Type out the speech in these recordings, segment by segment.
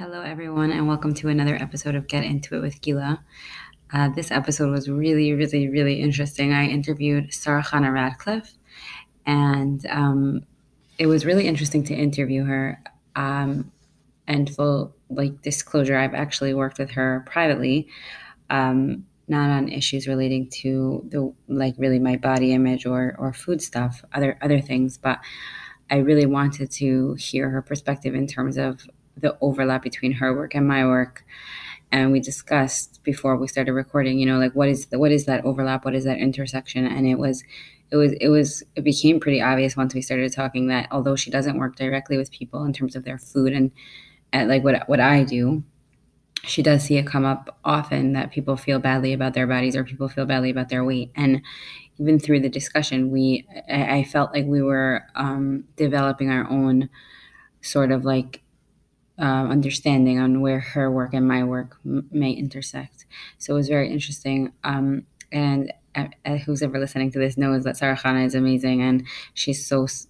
Hello, everyone, and welcome to another episode of Get Into It with Gila. Uh, this episode was really, really, really interesting. I interviewed Sarah Chana Radcliffe, and um, it was really interesting to interview her. Um, and full like disclosure, I've actually worked with her privately, um, not on issues relating to the like really my body image or or food stuff, other other things, but I really wanted to hear her perspective in terms of the overlap between her work and my work. And we discussed before we started recording you know like what is the, what is that overlap? What is that intersection? And it was it was it was it became pretty obvious once we started talking that although she doesn't work directly with people in terms of their food and, and like what what I do she does see it come up often that people feel badly about their bodies or people feel badly about their weight. And even through the discussion we i, felt like we were um, developing our own sort of like um, understanding on where her work and my work m- may intersect. So it was very interesting. Um, and uh, uh, who's ever listening to this knows that Sarah Chana is amazing and she's so s-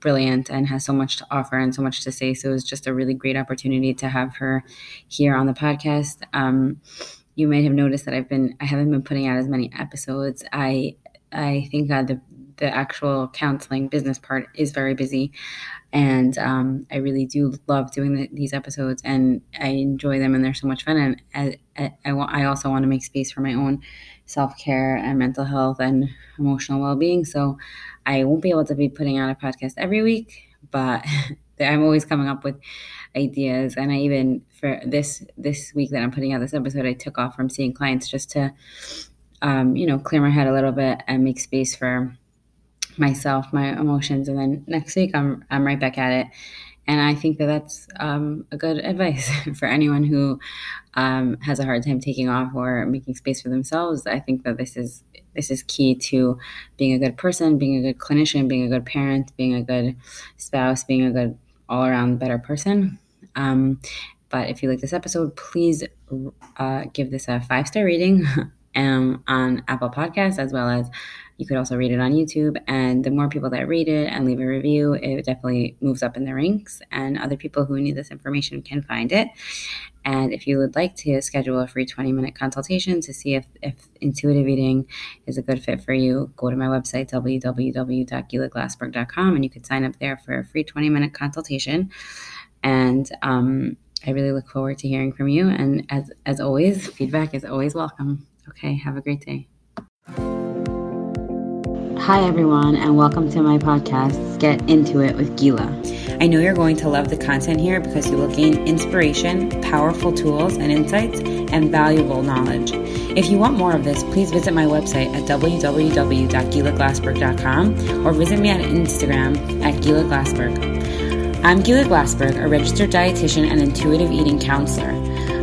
brilliant and has so much to offer and so much to say. So it was just a really great opportunity to have her here on the podcast. Um, you may have noticed that I've been I haven't been putting out as many episodes. I I think uh, the the actual counseling business part is very busy and um, I really do love doing the, these episodes, and I enjoy them, and they're so much fun. And I, I, I, I also want to make space for my own self care and mental health and emotional well being. So I won't be able to be putting out a podcast every week, but I'm always coming up with ideas. And I even for this this week that I'm putting out this episode, I took off from seeing clients just to, um, you know, clear my head a little bit and make space for myself, my emotions, and then next week I'm I'm right back at it. And I think that that's um, a good advice for anyone who um, has a hard time taking off or making space for themselves. I think that this is this is key to being a good person, being a good clinician, being a good parent, being a good spouse, being a good all around better person. Um, but if you like this episode, please uh, give this a five star rating um, on Apple Podcasts as well as you could also read it on YouTube. And the more people that read it and leave a review, it definitely moves up in the ranks, and other people who need this information can find it. And if you would like to schedule a free 20 minute consultation to see if, if intuitive eating is a good fit for you, go to my website, www.gilaglassberg.com, and you could sign up there for a free 20 minute consultation. And um, I really look forward to hearing from you. And as, as always, feedback is always welcome. Okay, have a great day. Hi, everyone, and welcome to my podcast, Get Into It with Gila. I know you're going to love the content here because you will gain inspiration, powerful tools and insights, and valuable knowledge. If you want more of this, please visit my website at www.gilaglassberg.com or visit me on Instagram at Gila Glassberg. I'm Gila Glassberg, a registered dietitian and intuitive eating counselor.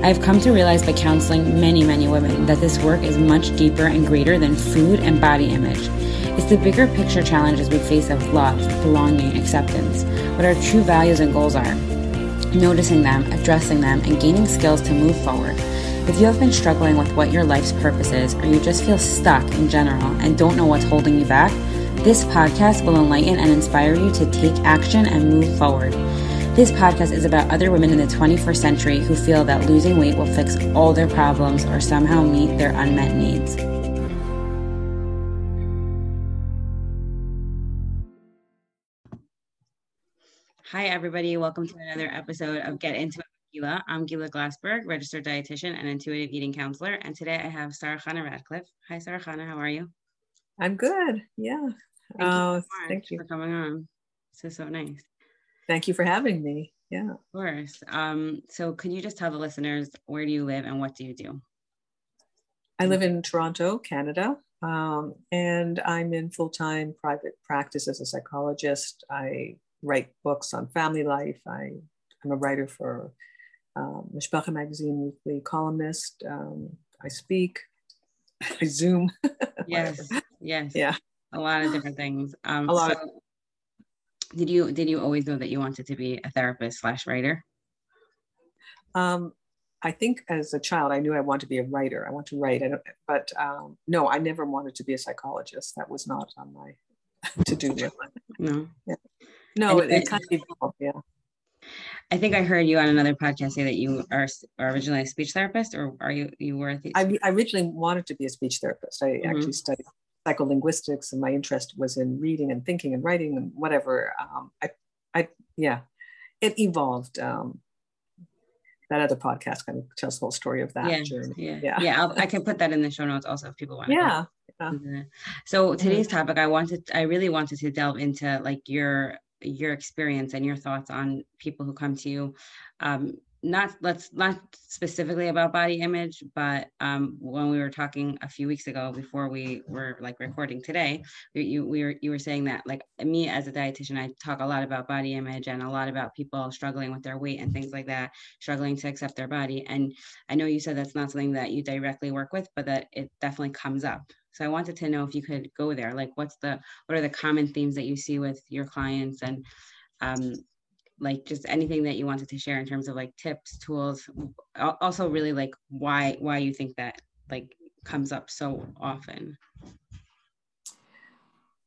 I have come to realize by counseling many, many women that this work is much deeper and greater than food and body image. It's the bigger picture challenges we face of love, belonging, acceptance, what our true values and goals are, noticing them, addressing them, and gaining skills to move forward. If you have been struggling with what your life's purpose is, or you just feel stuck in general and don't know what's holding you back, this podcast will enlighten and inspire you to take action and move forward. This podcast is about other women in the 21st century who feel that losing weight will fix all their problems or somehow meet their unmet needs. Hi, everybody. Welcome to another episode of Get Into It with Gila. I'm Gila Glassberg, registered dietitian and intuitive eating counselor. And today I have Sarah Chana Radcliffe. Hi, Sarah Chana. How are you? I'm good. Yeah. Thank, uh, you, so thank you for coming on. So, so nice. Thank you for having me. Yeah. Of course. Um, so, could you just tell the listeners where do you live and what do you do? I live in Toronto, Canada. Um, and I'm in full time private practice as a psychologist. I write books on family life. I, I'm a writer for um, Mishpacha magazine, weekly columnist. Um, I speak, I Zoom. yes, yes, yeah, a lot of different things. Um, a lot. So of- did you did you always know that you wanted to be a therapist slash writer? Um, I think as a child, I knew I wanted to be a writer. I want to write, but um, no, I never wanted to be a psychologist. That was not on my to do list. No. Yeah. No, it, it kind of evolved, yeah. I think I heard you on another podcast say that you are, are originally a speech therapist, or are you you were? I, I originally wanted to be a speech therapist. I mm-hmm. actually studied psycholinguistics, and my interest was in reading and thinking and writing and whatever. Um, I, I, yeah, it evolved. Um, that other podcast kind of tells the whole story of that yeah, journey. Yeah, yeah, yeah i can put that in the show notes also if people want. Yeah. yeah. So today's mm-hmm. topic, I wanted, I really wanted to delve into like your your experience and your thoughts on people who come to you. Um, not let's not specifically about body image but um, when we were talking a few weeks ago before we were like recording today we, you we were you were saying that like me as a dietitian i talk a lot about body image and a lot about people struggling with their weight and things like that struggling to accept their body. And i know you said that's not something that you directly work with but that it definitely comes up so I wanted to know if you could go there. Like, what's the what are the common themes that you see with your clients, and um, like just anything that you wanted to share in terms of like tips, tools. Also, really like why why you think that like comes up so often.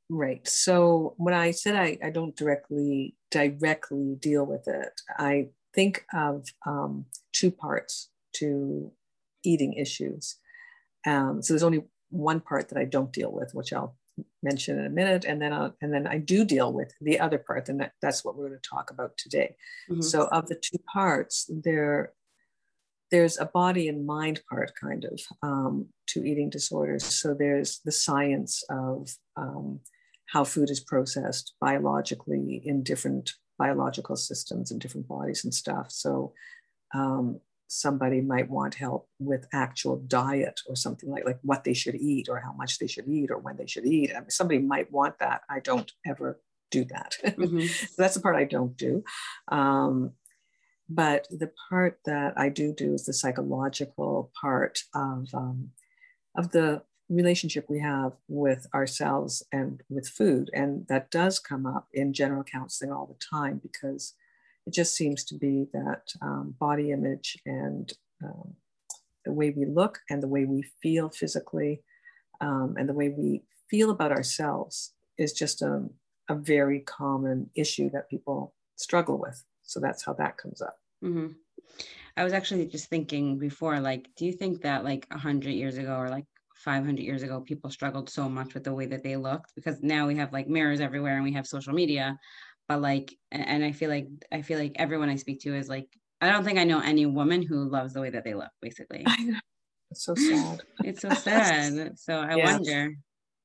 Right. So when I said I, I don't directly directly deal with it, I think of um, two parts to eating issues. Um, so there's only one part that I don't deal with, which I'll mention in a minute, and then I'll, and then I do deal with the other part, and that, that's what we're going to talk about today. Mm-hmm. So of the two parts, there there's a body and mind part kind of um, to eating disorders. So there's the science of um, how food is processed biologically in different biological systems and different bodies and stuff. So um, somebody might want help with actual diet or something like like what they should eat or how much they should eat or when they should eat. I mean, somebody might want that. I don't ever do that. Mm-hmm. so that's the part I don't do. Um, but the part that I do do is the psychological part of um, of the relationship we have with ourselves and with food, and that does come up in general counseling all the time because it just seems to be that um, body image and um, the way we look and the way we feel physically um, and the way we feel about ourselves is just a, a, very common issue that people struggle with. So that's how that comes up. Mm-hmm. I was actually just thinking before, like, do you think that like 100 years ago or like 500 years ago, people struggled so much with the way that they looked? Because now we have like mirrors everywhere and we have social media but like and i feel like i feel like everyone i speak to is like i don't think i know any woman who loves the way that they look basically. It's so sad. It's so sad. So i yeah. wonder.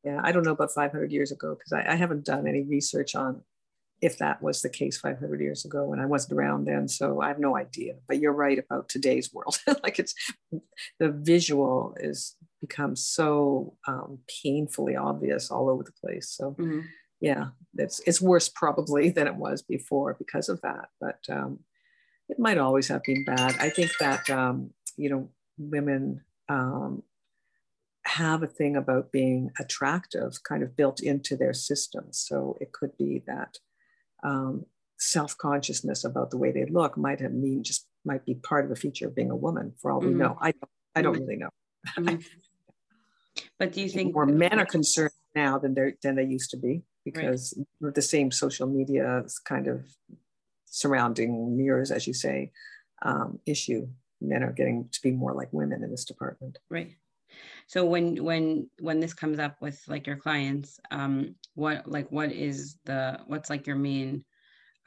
Yeah i don't know about 500 years ago because I, I haven't done any research on if that was the case 500 years ago and i wasn't around then so i have no idea. But you're right about today's world. Like it's the visual is become so um, painfully obvious all over the place so mm-hmm yeah, it's it's worse probably than it was before because of that. But um, it might always have been bad. I think that um, you know women um, have a thing about being attractive kind of built into their systems. So it could be that um, self-consciousness about the way they look might have mean just might be part of a feature of being a woman for all mm-hmm. we know. I I don't mm-hmm. really know. Mm-hmm. But do you think more men are concerned now than they than they used to be? Because right. the same social media kind of surrounding mirrors, as you say, um, issue. Men are getting to be more like women in this department. Right. So when when when this comes up with like your clients, um, what like what is the what's like your main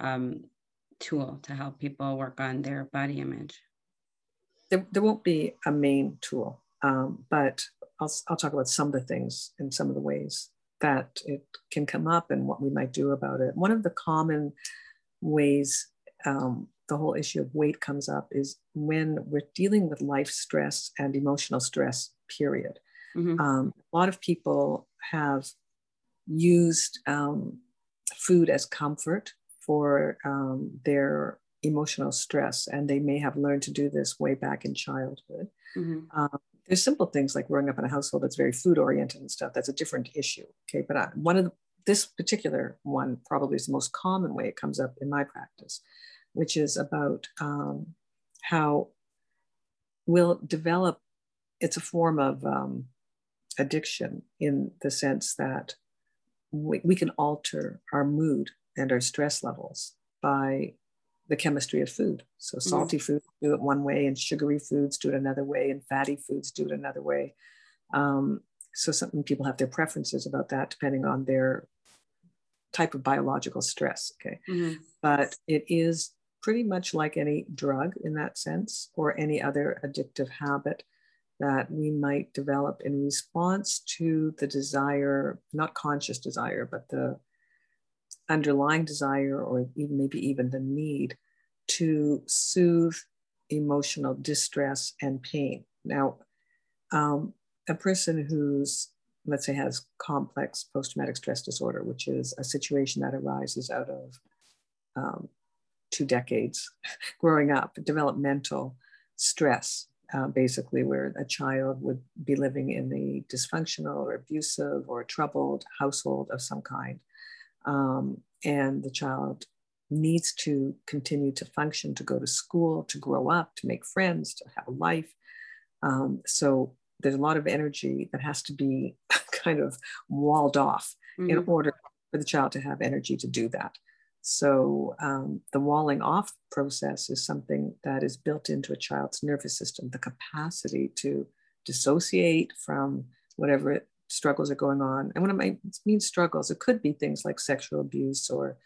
um, tool to help people work on their body image? There, there won't be a main tool, um, but I'll, I'll talk about some of the things and some of the ways that it can come up and what we might do about it. One of the common ways um, the whole issue of weight comes up is when we're dealing with life stress and emotional stress, period. Mm-hmm. Um, a lot of people have used um, food as comfort for um, their emotional stress, and they may have learned to do this way back in childhood. Mm-hmm. There's simple things like growing up in a household that's very food oriented and stuff. That's a different issue. Okay, but I, one of the, this particular one probably is the most common way it comes up in my practice, which is about um, how we'll develop. It's a form of um, addiction in the sense that we, we can alter our mood and our stress levels by the chemistry of food. So mm-hmm. salty mm. foods do it one way, and sugary foods do it another way, and fatty foods do it another way. Um, so some people have their preferences about that depending on their type of biological stress. Okay, mm-hmm. but it is pretty much like any drug in that sense, or any other addictive habit that we might develop in response to the desire, not conscious desire, but the underlying desire or even maybe even the need to soothe emotional distress and pain. Now, um, a person who's, let's say, has complex post traumatic stress disorder, which is a situation that arises out of um, two decades growing up, developmental stress, uh, basically, where a child would be living in a dysfunctional or abusive or troubled household of some kind um, and the child needs to continue to function, to go to school, to grow up, to make friends, to have a life. Um, so there's a lot of energy that has to be kind of walled off mm-hmm. in order for the child to have energy to do that. So um, the walling off process is something that is built into a child's nervous system, the capacity to dissociate from whatever struggles are going on. And when I mean struggles, it could be things like sexual abuse or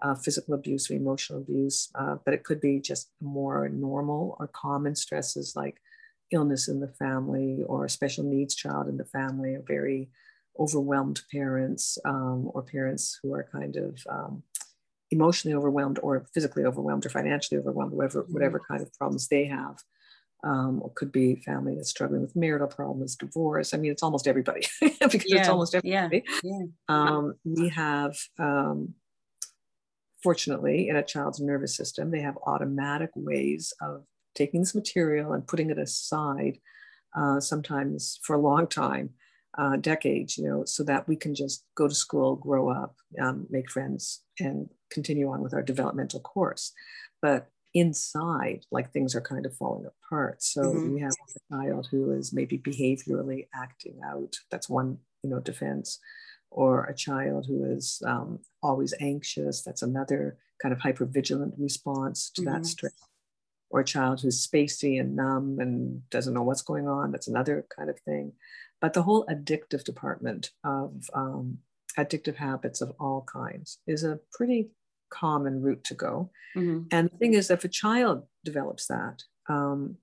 uh, physical abuse or emotional abuse, uh, but it could be just more normal or common stresses like illness in the family or a special needs child in the family, or very overwhelmed parents um, or parents who are kind of um, emotionally overwhelmed or physically overwhelmed or financially overwhelmed, whatever, whatever mm-hmm. kind of problems they have um, or could be family that's struggling with marital problems, divorce. I mean, it's almost everybody because yeah, it's almost everybody. Yeah, yeah. Um, we have, um, fortunately, in a child's nervous system, they have automatic ways of taking this material and putting it aside, uh, sometimes for a long time, uh, decades, you know, so that we can just go to school, grow up, um, make friends, and continue on with our developmental course. But inside like things are kind of falling apart so mm-hmm. we have a child who is maybe behaviorally acting out that's one you know defense or a child who is um, always anxious that's another kind of hypervigilant response to mm-hmm. that stress or a child who's spacey and numb and doesn't know what's going on that's another kind of thing but the whole addictive department of um, addictive habits of all kinds is a pretty common route to go. Mm-hmm. And the thing is, if a child develops that, um,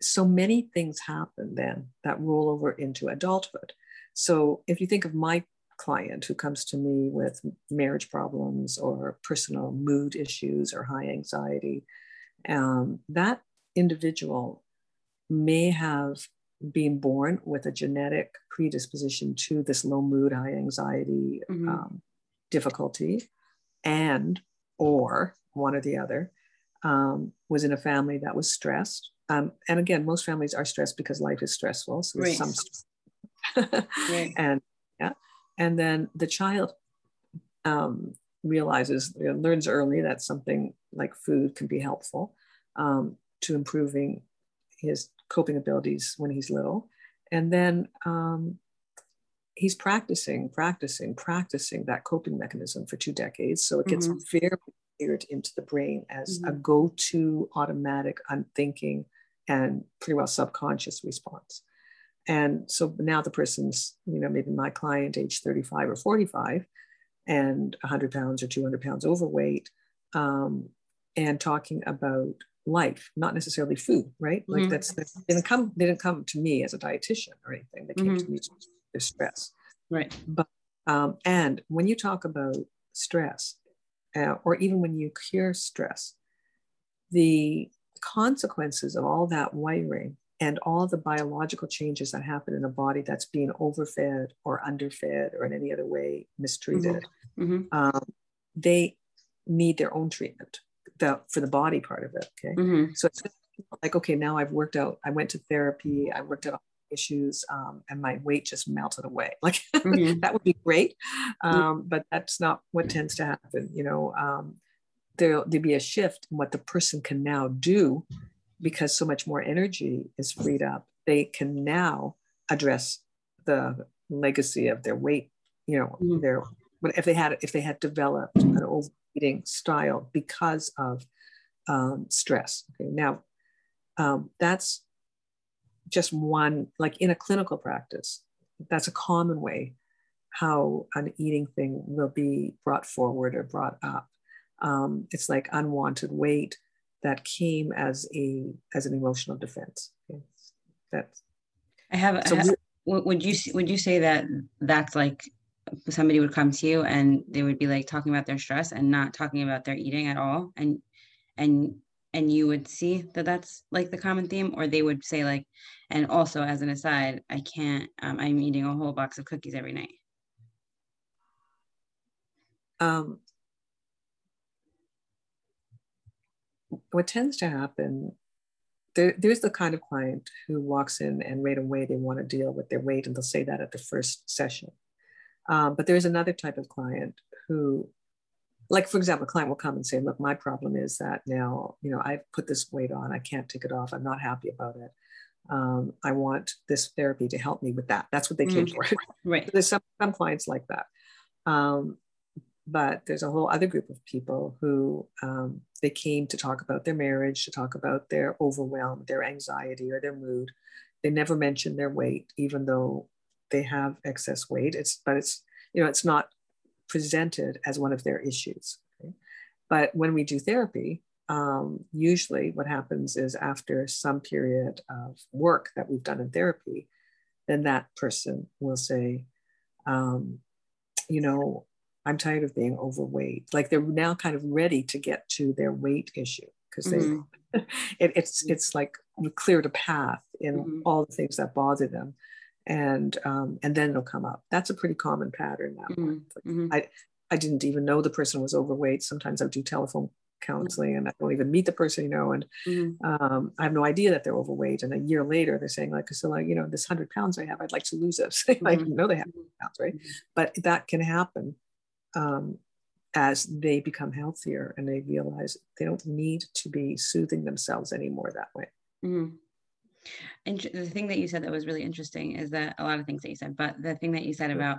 so many things happen then that roll over into adulthood. So if you think of my client who comes to me with marriage problems or personal mood issues or high anxiety, um, that individual may have been born with a genetic predisposition to this low mood, high anxiety mm-hmm. um, difficulty and or one or the other um, was in a family that was stressed um, and again most families are stressed because life is stressful so there's right. some stress. right. and yeah and then the child um, realizes you know, learns early that something like food can be helpful um, to improving his coping abilities when he's little and then um, he's practicing, practicing, practicing that coping mechanism for two decades. So it gets mm-hmm. very weird into the brain as mm-hmm. a go to automatic, unthinking, and pretty well subconscious response. And so now the person's, you know, maybe my client, age 35 or 45, and 100 pounds or 200 pounds overweight, um, and talking about life, not necessarily food, right? Like mm-hmm. that's, that's they didn't come they didn't come to me as a dietitian or anything. They came mm-hmm. to me their stress. Right. But um, and when you talk about stress, uh, or even when you cure stress, the consequences of all that wiring and all the biological changes that happen in a body that's being overfed or underfed or in any other way mistreated, mm-hmm. Mm-hmm. Um, they need their own treatment the, for the body part of it. Okay. Mm-hmm. So it's like, okay, now I've worked out, I went to therapy, I worked out issues um, and my weight just melted away like mm-hmm. that would be great mm-hmm. um, but that's not what tends to happen you know um, there'll, there'll be a shift in what the person can now do because so much more energy is freed up they can now address the legacy of their weight you know mm-hmm. their if they had if they had developed an overeating style because of um, stress. Okay, now um, that's just one, like in a clinical practice, that's a common way how an eating thing will be brought forward or brought up. Um, it's like unwanted weight that came as a as an emotional defense. That's I have. So I have would you would you say that that's like somebody would come to you and they would be like talking about their stress and not talking about their eating at all and and and you would see that that's like the common theme or they would say like and also as an aside i can't um, i'm eating a whole box of cookies every night. Um, what tends to happen there, there's the kind of client who walks in and right away they want to deal with their weight and they'll say that at the first session. Um, but there's another type of client who like for example a client will come and say look my problem is that now you know i've put this weight on. I can't take it off. I'm not happy about it. Um, i want this therapy to help me with that. That's what they came mm, for. right there's some, some clients like that. Um, but there's a whole other group of people who um, they came to talk about their marriage to talk about their overwhelm their anxiety or their mood. They never mention their weight even though they have excess weight. It's but it's you know it's not presented as one of their issues okay? but when we do therapy um, usually what happens is after some period of work that we've done in therapy then that person will say um, you know I'm tired of being overweight. Like they're now kind of ready to get to their weight issue because they mm-hmm. it, it's it's like cleared a path in mm-hmm. all the things that bother them, and um, and then it'll come up. That's a pretty common pattern now. Mm-hmm. Like mm-hmm. I I didn't even know the person was overweight. Sometimes I do telephone counseling and I don't even meet the person, you know, and mm-hmm. um, I have no idea that they're overweight. And a year later, they're saying like, so like, you know, this hundred pounds I have, I'd like to lose it. I didn't mm-hmm. know they have pounds, right? But that can happen um, as they become healthier and they realize they don't need to be soothing themselves anymore that way. And the thing that you said that was really interesting is that a lot of things that you said, but the thing that you said about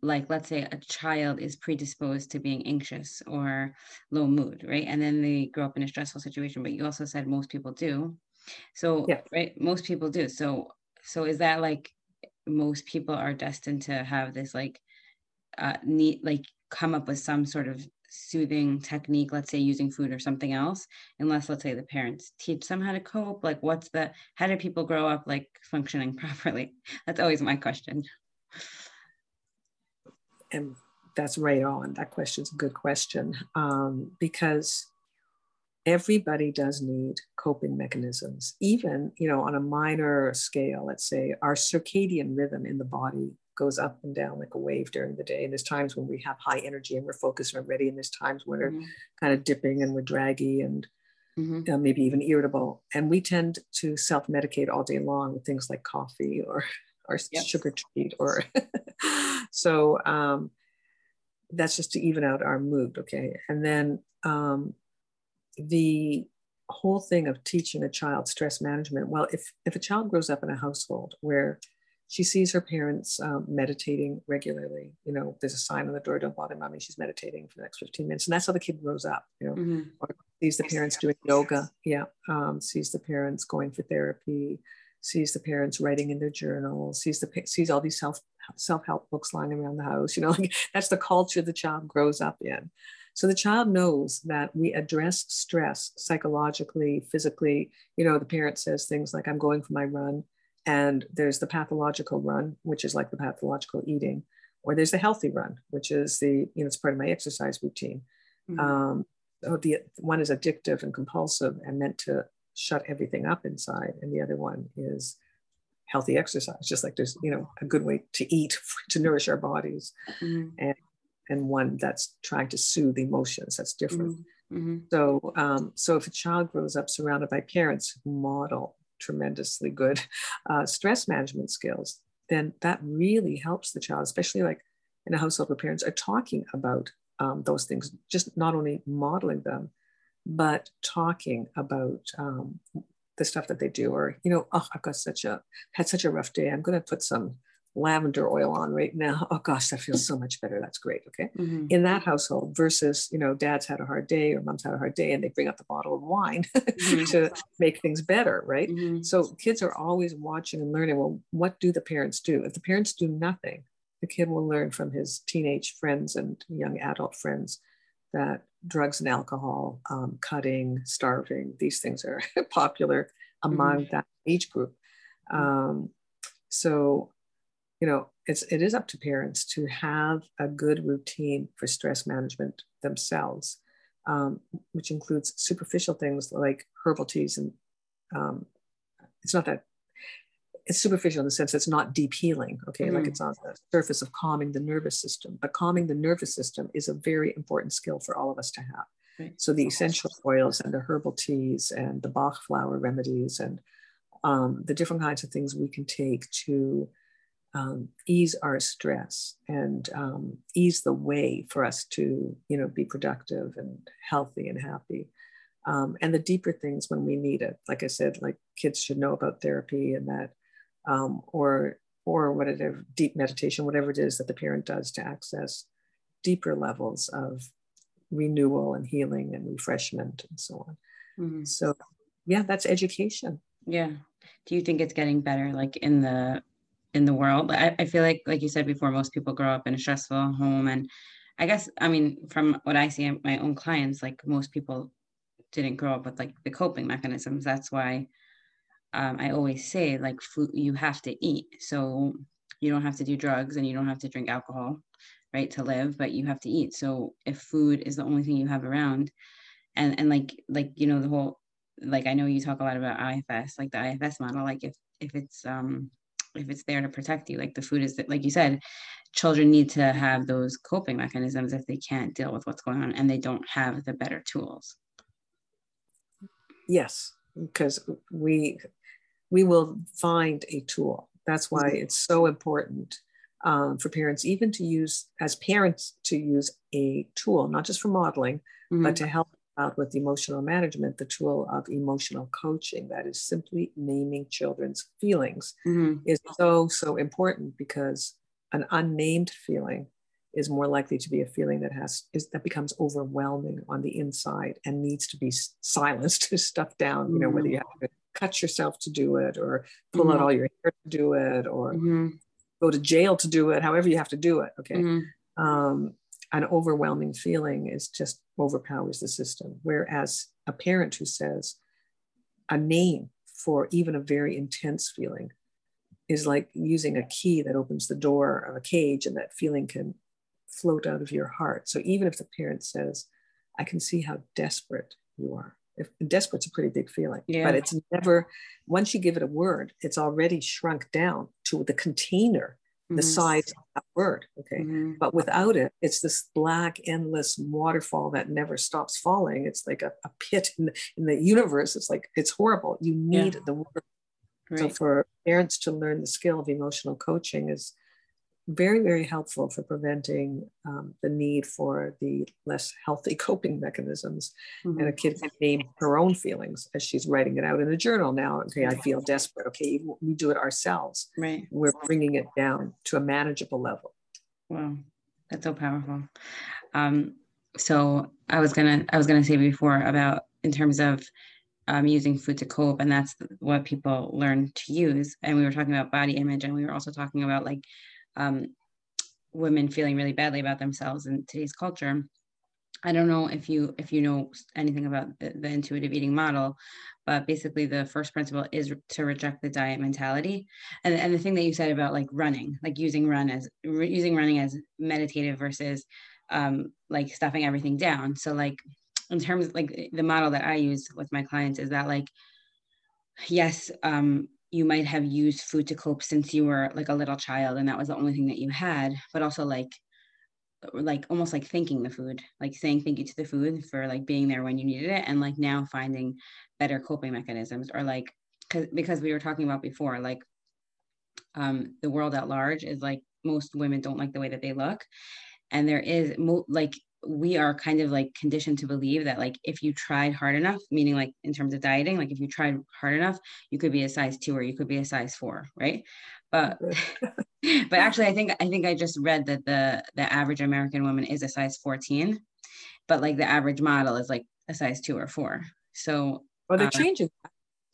like let's say a child is predisposed to being anxious or low mood right? And then they grow up in a stressful situation but you also said most people do. So yeah. right most people do. So so is that like most people are destined to have this like uh, need like come up with some sort of soothing technique let's say using food or something else unless let's say the parents teach them how to cope like what's the how do people grow up like functioning properly? That's always my question. And that's right on. That question's a good question um, because everybody does need coping mechanisms. Even you know on a minor scale let's say our circadian rhythm in the body goes up and down like a wave during the day. And there's times when we have high energy and we're focused and we're ready. And there's times when mm-hmm. we're kind of dipping and we're draggy and mm-hmm. uh, maybe even irritable. And we tend to self medicate all day long with things like coffee or, or yep. sugar treat or so um, that's just to even out our mood. Okay. And then um, the whole thing of teaching a child stress management. Well, if, if a child grows up in a household where she sees her parents um, meditating regularly. You know, there's a sign on the door, don't bother mommy, she's meditating for the next 15 minutes. And that's how the kid grows up, you know, mm-hmm. or sees the parents doing yoga. Yeah. Um, sees the parents going for therapy, sees the parents writing in their journal, sees the, sees all these self, self-help books lying around the house, you know, like that's the culture the child grows up in. So the child knows that we address stress psychologically, physically. You know, the parent says things like, I'm going for my run and there's the pathological run, which is like the pathological eating, or there's the healthy run, which is the, you know, it's part of my exercise routine. Mm-hmm. Um, so the one is addictive and compulsive and meant to shut everything up inside. And the other one is healthy exercise, just like there's, you know, a good way to eat to nourish our bodies. Mm-hmm. And, and one that's trying to soothe emotions, that's different. Mm-hmm. mm-hmm. So, um, so if a child grows up surrounded by parents who model tremendously good uh, stress management skills, then that really helps the child, especially like in a household where parents are talking about um, those things, just not only modeling them, but talking about um, the stuff that they do. Or, you know, oh, I've got such a, had such a rough day. I'm going to put some lavender oil on right now. Oh gosh, that feels so much better. That's great. Okay. Mm-hmm. In that household versus, you know, dad's had a hard day or mom's had a hard day and they bring out the bottle of wine mm-hmm. to make things better. Right. Mm-hmm. So kids are always watching and learning. Well, what do the parents do? If the parents do nothing, the kid will learn from his teenage friends and young adult friends that drugs and alcohol, um, cutting, starving, these things are popular among mm-hmm. that age group. Um, so you know, it's it is up to parents to have a good routine for stress management themselves, um, which includes superficial things like herbal teas and um, it's not that it's superficial in the sense it's not deep healing, okay, mm-hmm. like it's on the surface of calming the nervous system. But calming the nervous system is a very important skill for all of us to have. Right. So the essential oils and the herbal teas and the Bach flower remedies and um, the different kinds of things we can take to um, ease our stress and um, ease the way for us to, you know, be productive and healthy and happy. Um, and the deeper things when we need it. Like I said, like kids should know about therapy and that, um, or or whatever deep meditation, whatever it is that the parent does to access deeper levels of renewal and healing and refreshment and so on. Mm-hmm. So, yeah, that's education. Yeah. Do you think it's getting better, like in the in the world. I, I feel like, like you said before, most people grow up in a stressful home. And I guess, I mean, from what I see my own clients, like most people didn't grow up with like the coping mechanisms. That's why um, I always say, like, food, you have to eat. So you don't have to do drugs and you don't have to drink alcohol, right, to live, but you have to eat. So if food is the only thing you have around, and and like like you know the whole like I know you talk a lot about IFS, like the IFS model. Like if if it's um if it's there to protect you like the food is like you said children need to have those coping mechanisms if they can't deal with what's going on and they don't have the better tools yes because we we will find a tool that's why mm-hmm. it's so important um, for parents even to use as parents to use a tool not just for modeling mm-hmm. but to help out with emotional management the tool of emotional coaching that is simply naming children's feelings mm-hmm. is so so important because an unnamed feeling is more likely to be a feeling that has is that becomes overwhelming on the inside and needs to be silenced to stuff down mm-hmm. you know whether you have to cut yourself to do it or pull mm-hmm. out all your hair to do it or mm-hmm. go to jail to do it however you have to do it okay mm-hmm. um, an overwhelming feeling is just overpowers the system. Whereas a parent who says a name for even a very intense feeling is like using a key that opens the door of a cage and that feeling can float out of your heart. So even if the parent says, I can see how desperate you are. If desperate's a pretty big feeling, yeah. but it's never once you give it a word, it's already shrunk down to the container the mm-hmm. size of that word. Okay. Mm-hmm. But without it, it's this black, endless waterfall that never stops falling. It's like a, a pit in the, in the, universe. It's like, it's horrible. You need yeah. the word. Right. So for parents to learn the skill of emotional coaching is very, very helpful for preventing um, the need for the less healthy coping mechanisms. Mm-hmm. And a kid can name her own feelings as she's writing it out in a journal now. Okay, I feel desperate. Okay, we do it ourselves. Right. We're bringing it down to a manageable level. Wow, that's so powerful. Um, so I was gonna, I was gonna say before about in terms of um, using food to cope, and that's what people learn to use. And we were talking about body image, and we were also talking about like um, women feeling really badly about themselves in today's culture. I don't know if you if you know anything about the, the, intuitive eating model, but basically the first principle is to reject the diet mentality. And, and the thing that you said about like running, like using run as using running as meditative versus um, like stuffing everything down. So like in terms of like the model that I use with my clients is that like yes, um, you might have used food to cope since you were like a little child and that was the only thing that you had but also like like almost like thanking the food like saying thank you to the food for like being there when you needed it and like now finding better coping mechanisms or like cause, because we were talking about before like um the world at large is like most women don't like the way that they look and there is mo- like we are kind of like conditioned to believe that like if you tried hard enough meaning like in terms of dieting like if you tried hard enough you could be a size two or you could be a size four right? But but actually i think i think i just read that the the average american woman is a size 14 but like the average model is like a size two or four. So well they're um, changing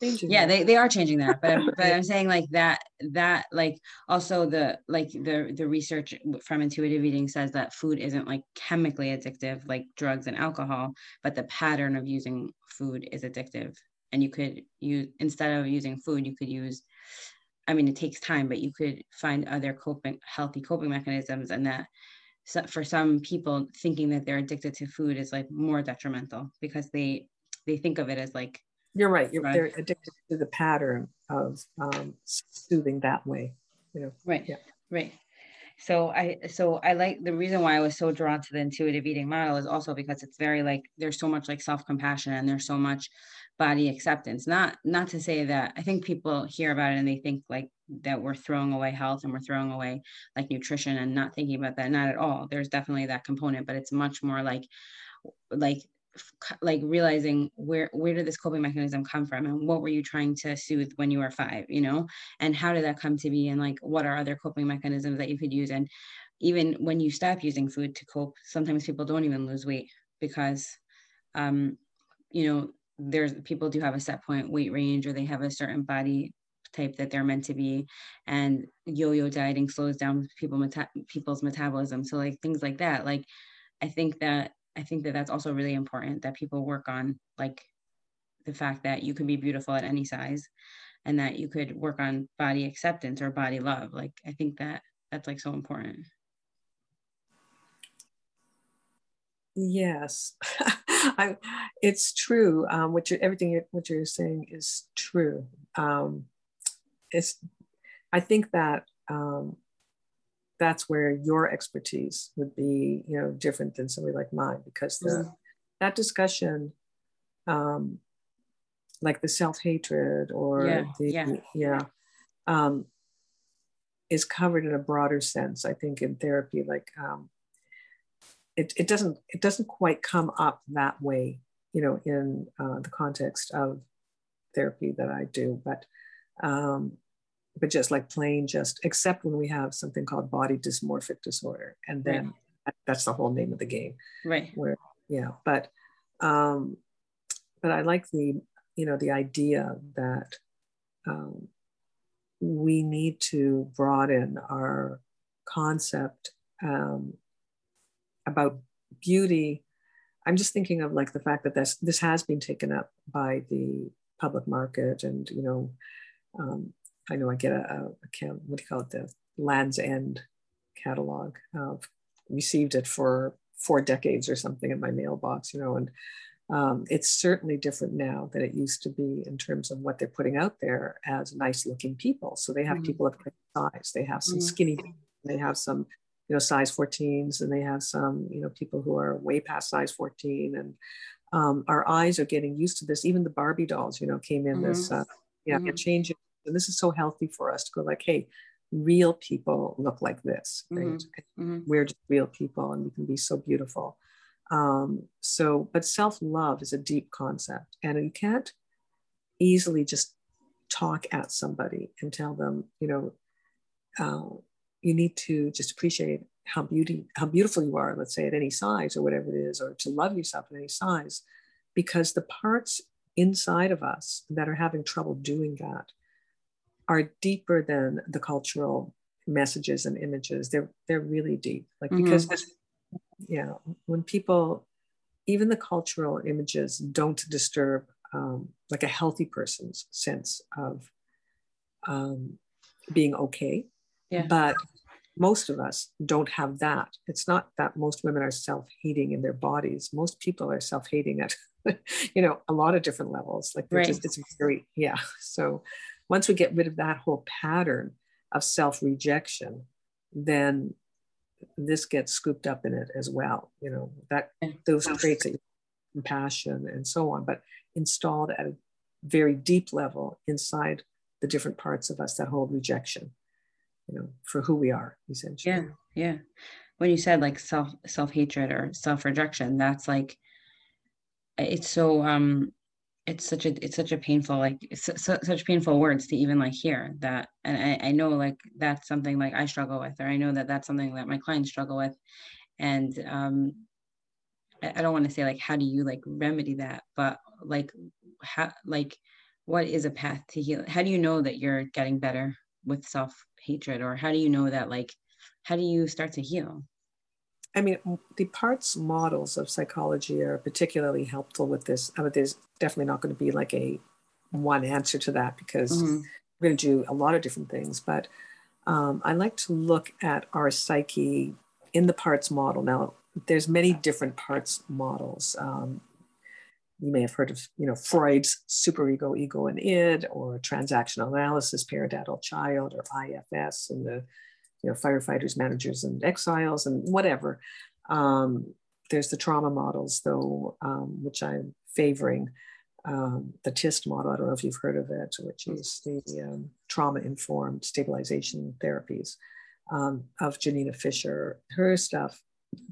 changing yeah they, they are changing that but, but i'm saying like that that like also the like the the research from intuitive eating says that food isn't like chemically addictive like drugs and alcohol but the pattern of using food is addictive. And you could use instead of using food you could use i mean it takes time but you could find other coping healthy coping mechanisms and that so for some people thinking that they're addicted to food is like more detrimental because they they think of it as like you're right. You're, right. They're addicted to the pattern of um, soothing that way. You know. Right. Yeah. Right. So I so I like the reason why I was so drawn to the intuitive eating model is also because it's very like there's so much like self-compassion and there's so much body acceptance. Not not to say that I think people hear about it and they think like that we're throwing away health and we're throwing away like nutrition and not thinking about that. Not at all. There's definitely that component, but it's much more like like like realizing where where did this coping mechanism come from and what were you trying to soothe when you were five you know? And how did that come to be and like what are other coping mechanisms that you could use? And even when you stop using food to cope sometimes people don't even lose weight because um you know there's people do have a set point weight range or they have a certain body type that they're meant to be. And yo-yo dieting slows down people meta- people's metabolism. So like things like that. Like i think that I think that that's also really important that people work on like the fact that you can be beautiful at any size and that you could work on body acceptance or body love. Like I think that that's like so important. Yes, I, it's true. Um, what you everything you're, what you're saying is true. Um, it's I think that um, that's where your expertise would be, you know, different than somebody like mine because the mm-hmm. that discussion, um, like the self hatred or yeah, the yeah, yeah um, is covered in a broader sense. I think in therapy, like um, it it doesn't it doesn't quite come up that way, you know, in uh, the context of therapy that I do, but um, but just like plain just except when we have something called body dysmorphic disorder and then right. that's the whole name of the game. Right. Where yeah but um but i like the you know the idea that um, we need to broaden our concept um, about beauty. I'm just thinking of like the fact that this this has been taken up by the public market and you know um, I know I get a, a, a what do you call it, the Lands' End catalog. Uh, received it for four decades or something in my mailbox, you know, and um, it's certainly different now than it used to be in terms of what they're putting out there as nice looking people. So they have mm-hmm. people of size, they have some mm-hmm. skinny, they have some, you know, size 14s, and they have some, you know, people who are way past size 14. And um, our eyes are getting used to this. Even the Barbie dolls, you know, came in mm-hmm. this, uh, yeah, mm-hmm. changing and this is so healthy for us to go like, hey, real people look like this, right? Mm-hmm. mm-hmm. We're just real people and we can be so beautiful. Um, so, but self love is a deep concept, and you can't easily just talk at somebody and tell them, you know, uh, you need to just appreciate how beauty, how beautiful you are, let's say at any size or whatever it is, or to love yourself at any size, because the parts inside of us that are having trouble doing that are deeper than the cultural messages and images. They're they're really deep. Like mm-hmm. because yeah, when people even the cultural images don't disturb um, like a healthy person's sense of um, being okay. Yeah. But most of us don't have that. It's not that most women are self-hating in their bodies. Most people are self-hating at, you know, a lot of different levels. Like right. just, it's very, yeah. So once we get rid of that whole pattern of self rejection, then this gets scooped up in it as well. You know, that those traits of compassion and so on, but installed at a very deep level inside the different parts of us that hold rejection, you know, for who we are, essentially. Yeah. Yeah. When you said like self self hatred or self rejection, that's like it's so um it's such a it's such a painful like su- such painful words to even like hear that and I, I know like that's something like i struggle with or i know that that's something that my clients struggle with and um I, I don't want to say like how do you like remedy that but like how like what is a path to heal how do you know that you're getting better with self hatred or how do you know that like how do you start to heal I mean, the parts models of psychology are particularly helpful with this. I mean, there's definitely not going to be like a one answer to that because mm-hmm. we're going to do a lot of different things. But um, I like to look at our psyche in the parts model. Now, there's many different parts models. Um, you may have heard of, you know, Freud's superego, ego, and id, or transactional analysis, parent, adult, child, or IFS, and the you know, firefighters, managers, and exiles, and whatever. Um, there's the trauma models, though, um, which I'm favoring. Um, the TIST model, I don't know if you've heard of it, which is the um, trauma informed stabilization therapies um, of Janina Fisher. Her stuff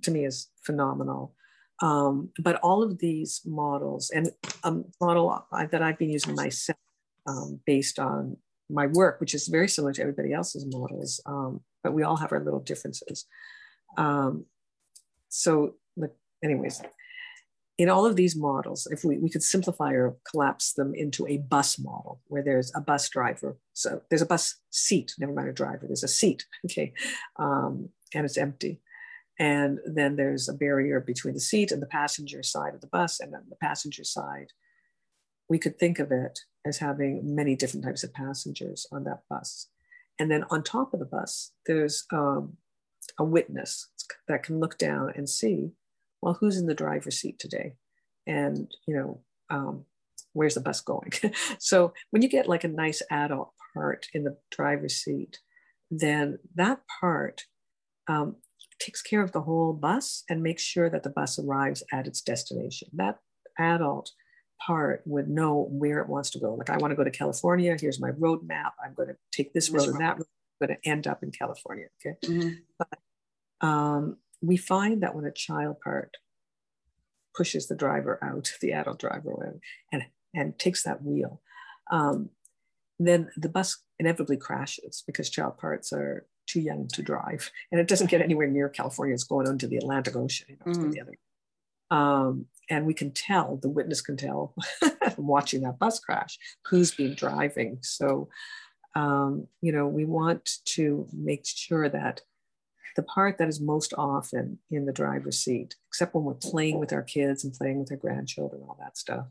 to me is phenomenal. Um, but all of these models, and a model that I've been using myself based on my work, which is very similar to everybody else's models, um, but we all have our little differences. Um, so, anyways, in all of these models, if we, we could simplify or collapse them into a bus model where there's a bus driver. So there's a bus seat, never mind a driver, there's a seat, okay, um, and it's empty. And then there's a barrier between the seat and the passenger side of the bus, and then the passenger side. We could think of it as having many different types of passengers on that bus. And then on top of the bus, there's um, a witness that can look down and see, well, who's in the driver's seat today? And, you know, um, where's the bus going? so when you get like a nice adult part in the driver's seat, then that part um, takes care of the whole bus and makes sure that the bus arrives at its destination. That adult part would know where it wants to go. Like, I want to go to California. Here's my roadmap. I'm going to take this road and that road. I'm going to end up in California. Okay. Mm-hmm. But um, we find that when a child part pushes the driver out, the adult driver, and, and takes that wheel, um, then the bus inevitably crashes because child parts are too young to drive. And it doesn't get anywhere near California. It's going onto the Atlantic Ocean. You know, mm. the other. Um, and we can tell, the witness can tell watching that bus crash, who's been driving. So, um, you know, we want to make sure that the part that is most often in the driver's seat, except when we're playing with our kids and playing with our grandchildren, all that stuff,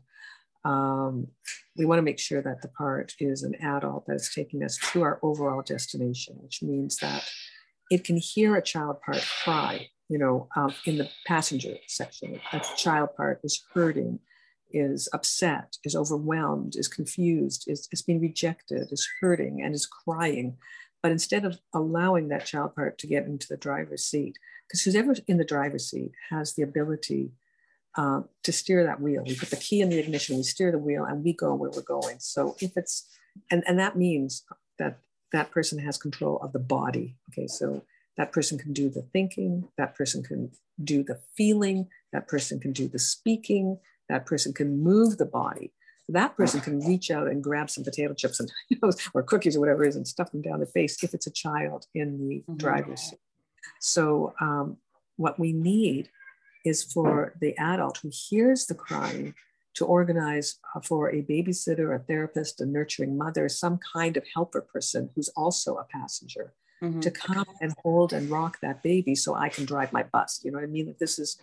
um, we want to make sure that the part is an adult that is taking us to our overall destination, which means that it can hear a child part cry you know, um, in the passenger section, a child part is hurting, is upset, is overwhelmed, is confused, is, is being rejected, is hurting, and is crying. But instead of allowing that child part to get into the driver's seat, because whoever's in the driver's seat has the ability uh, to steer that wheel. We put the key in the ignition, we steer the wheel, and we go where we're going. So if it's, and, and that means that that person has control of the body. Okay, so that person can do the thinking, that person can do the feeling, that person can do the speaking, that person can move the body. That person can reach out and grab some potato chips and or cookies or whatever it is and stuff them down the face if it's a child in the mm-hmm. driver's seat. So um, what we need is for the adult who hears the crying to organize uh, for a babysitter, a therapist, a nurturing mother, some kind of helper person who's also a passenger mm-hmm. to come and hold and rock that baby so I can drive my bus. You know what I mean? That this is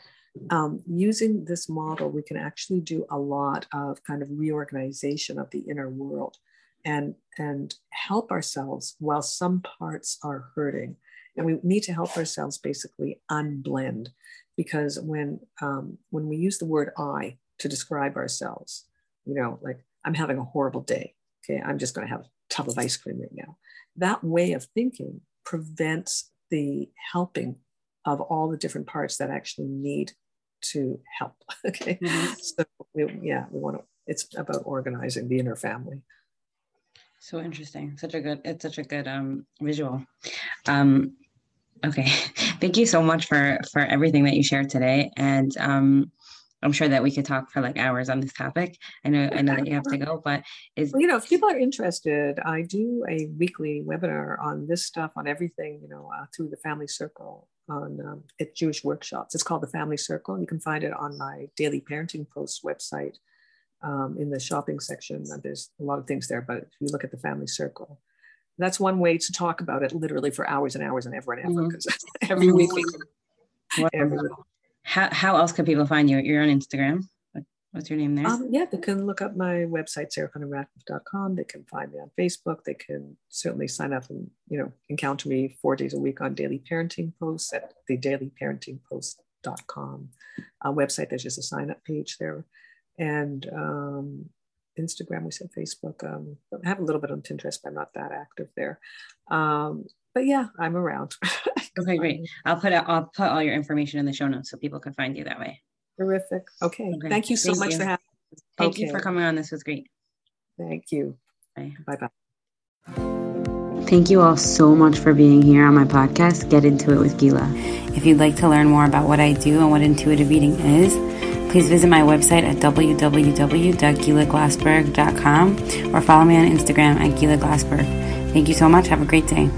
um, using this model, we can actually do a lot of kind of reorganization of the inner world and and help ourselves while some parts are hurting. And we need to help ourselves basically unblend because when um, when we use the word I to describe ourselves, you know, like I'm having a horrible day. Okay, I'm just going to have a tub of ice cream right now that way of thinking prevents the helping of all the different parts that actually need to help. okay. Mm-hmm. So we, yeah, we want to, it's about organizing the inner family. So interesting. Such a good, it's such a good um, visual. Um, okay. Thank you so much for, for everything that you shared today. And um, I'm sure that we could talk for like hours on this topic. I know I know that you have to go, but is well, you know if people are interested, I do a weekly webinar on this stuff, on everything, you know, uh, through the Family Circle on um, at Jewish workshops. It's called the Family Circle. You can find it on my Daily Parenting Post website um, in the shopping section. There's a lot of things there, but if you look at the Family Circle, that's one way to talk about it literally for hours and hours and ever and ever because mm-hmm. every week we every week how, how else can people find you? You're on Instagram. What's your name there? Um, yeah, they can look up my website, sarahchanaradcliffe.com. They can find me on Facebook. They can certainly sign up and, you know, encounter me four days a week on daily parenting posts at the dailyparentingpost.com uh, website. There's just a sign up page there. And um, Instagram, we said Facebook. Um, I have a little bit on Pinterest, but I'm not that active there. Um, but yeah, I'm around. okay, great. I'll put I'll put all your information in the show notes so people can find you that way. Terrific. Okay. okay. Thank you so Thank much you. for having me. Thank okay. you for coming on. This was great. Thank you. Bye bye. Thank you all so much for being here on my podcast, Get Into It with Gila. If you'd like to learn more about what I do and what intuitive eating is, please visit my website at www.gilaglassberg.com or follow me on Instagram at Gila Glassberg. Thank you so much. Have a great day.